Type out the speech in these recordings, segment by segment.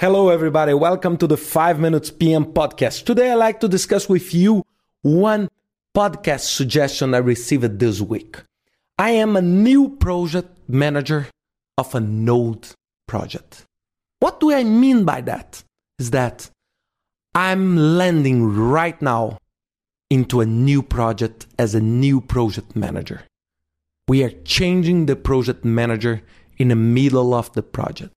Hello, everybody. Welcome to the 5 Minutes PM podcast. Today, I'd like to discuss with you one podcast suggestion I received this week. I am a new project manager of a node project. What do I mean by that? Is that I'm landing right now into a new project as a new project manager. We are changing the project manager in the middle of the project.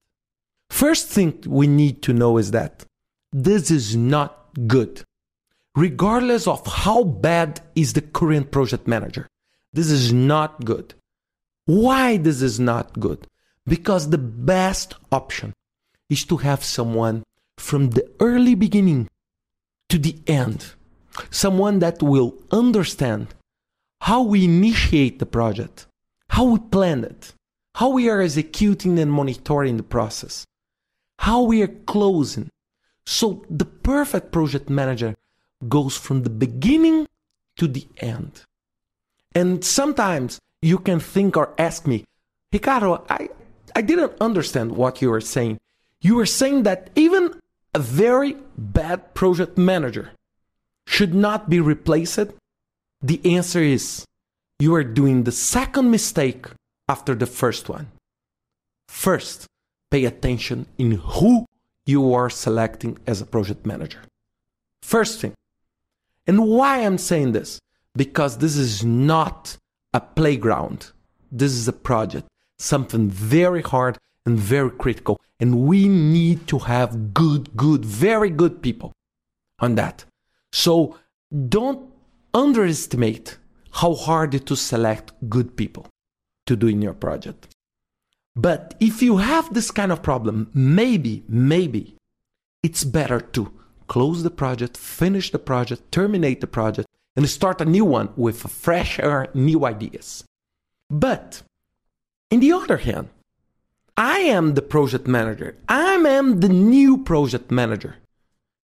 First thing we need to know is that this is not good. Regardless of how bad is the current project manager, this is not good. Why this is not good? Because the best option is to have someone from the early beginning to the end. Someone that will understand how we initiate the project, how we plan it, how we are executing and monitoring the process, how we are closing. So the perfect project manager goes from the beginning to the end. And sometimes you can think or ask me, Ricardo, I, I didn't understand what you were saying. You were saying that even a very bad project manager should not be replaced. The answer is you are doing the second mistake after the first one. First, pay attention in who you are selecting as a project manager. First thing. And why I'm saying this? Because this is not a playground. This is a project, something very hard and very critical. And we need to have good, good, very good people on that. So don't underestimate how hard it is to select good people to do in your project. But if you have this kind of problem, maybe, maybe it's better to close the project, finish the project, terminate the project, and start a new one with fresh air, new ideas. But in the other hand, I am the project manager. I am the new project manager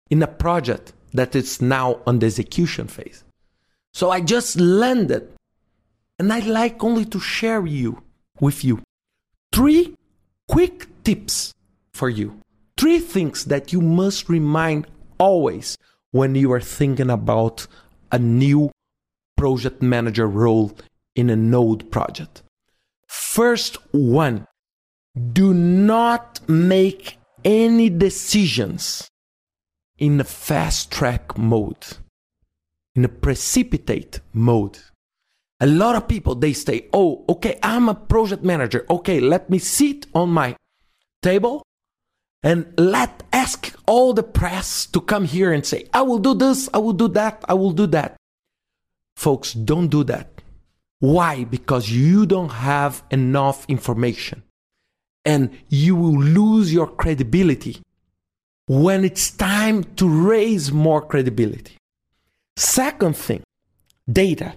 in a project that is now on the execution phase. So I just landed and I'd like only to share you with you three quick tips for you. Three things that you must remind always when you are thinking about a new project manager role in a node project. First one, do not make any decisions in a fast track mode, in a precipitate mode. A lot of people they say, "Oh, okay, I'm a project manager. Okay, let me sit on my table and let ask all the press to come here and say, I will do this, I will do that, I will do that." Folks, don't do that. Why? Because you don't have enough information and you will lose your credibility when it's time to raise more credibility. Second thing, data.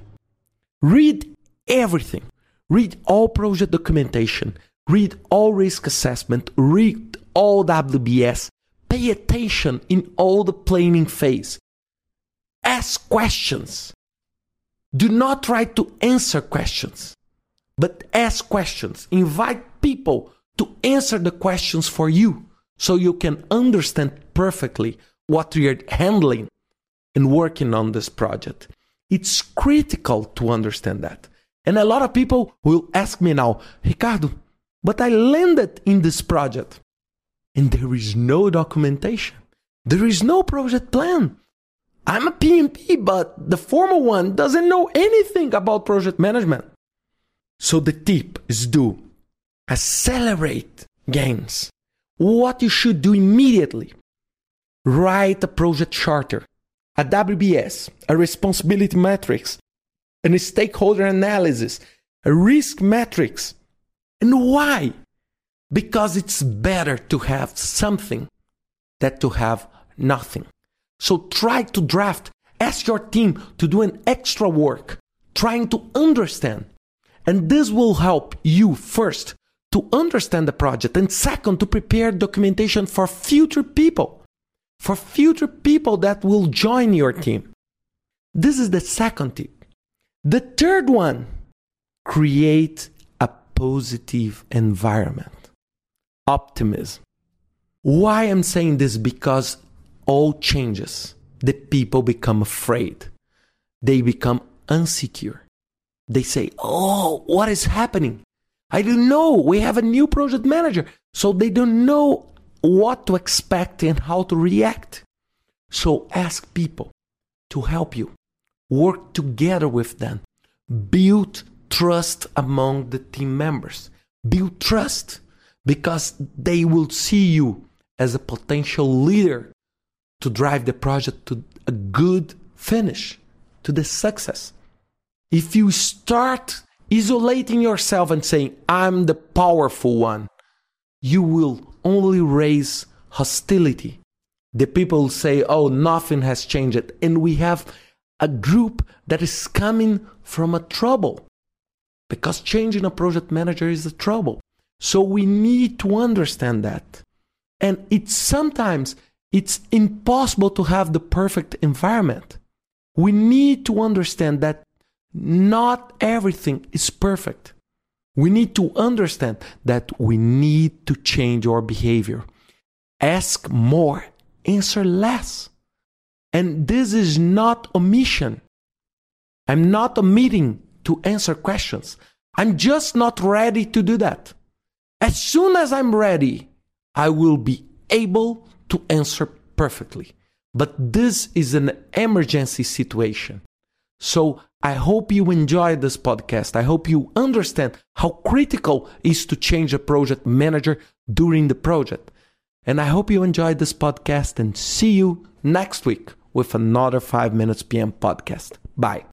Read everything. Read all project documentation. Read all risk assessment. Read all WBS. Pay attention in all the planning phase. Ask questions. Do not try to answer questions, but ask questions. Invite people to answer the questions for you so you can understand perfectly what you're handling and working on this project. It's critical to understand that. And a lot of people will ask me now, Ricardo, but I landed in this project and there is no documentation. There is no project plan. I'm a PMP, but the formal one doesn't know anything about project management. So the tip is do accelerate gains. What you should do immediately write a project charter a WBS, a responsibility matrix, a stakeholder analysis, a risk matrix. And why? Because it's better to have something than to have nothing. So try to draft, ask your team to do an extra work, trying to understand. And this will help you first to understand the project, and second, to prepare documentation for future people for future people that will join your team. This is the second tip. The third one create a positive environment, optimism. Why I'm saying this? Because all changes, the people become afraid. They become insecure. They say, Oh, what is happening? I don't know. We have a new project manager. So they don't know what to expect and how to react. So ask people to help you. Work together with them. Build trust among the team members. Build trust because they will see you as a potential leader to drive the project to a good finish, to the success. If you start isolating yourself and saying, I'm the powerful one, you will only raise hostility. The people say, oh, nothing has changed. And we have a group that is coming from a trouble because changing a project manager is a trouble. So we need to understand that. And it's sometimes it's impossible to have the perfect environment. We need to understand that not everything is perfect. We need to understand that we need to change our behavior. Ask more, answer less. And this is not omission. I'm not omitting to answer questions. I'm just not ready to do that. As soon as I'm ready, I will be able to answer perfectly. But this is an emergency situation. So I hope you enjoyed this podcast. I hope you understand how critical is to change a project manager during the project. And I hope you enjoyed this podcast and see you next week with another 5 minutes PM podcast. Bye.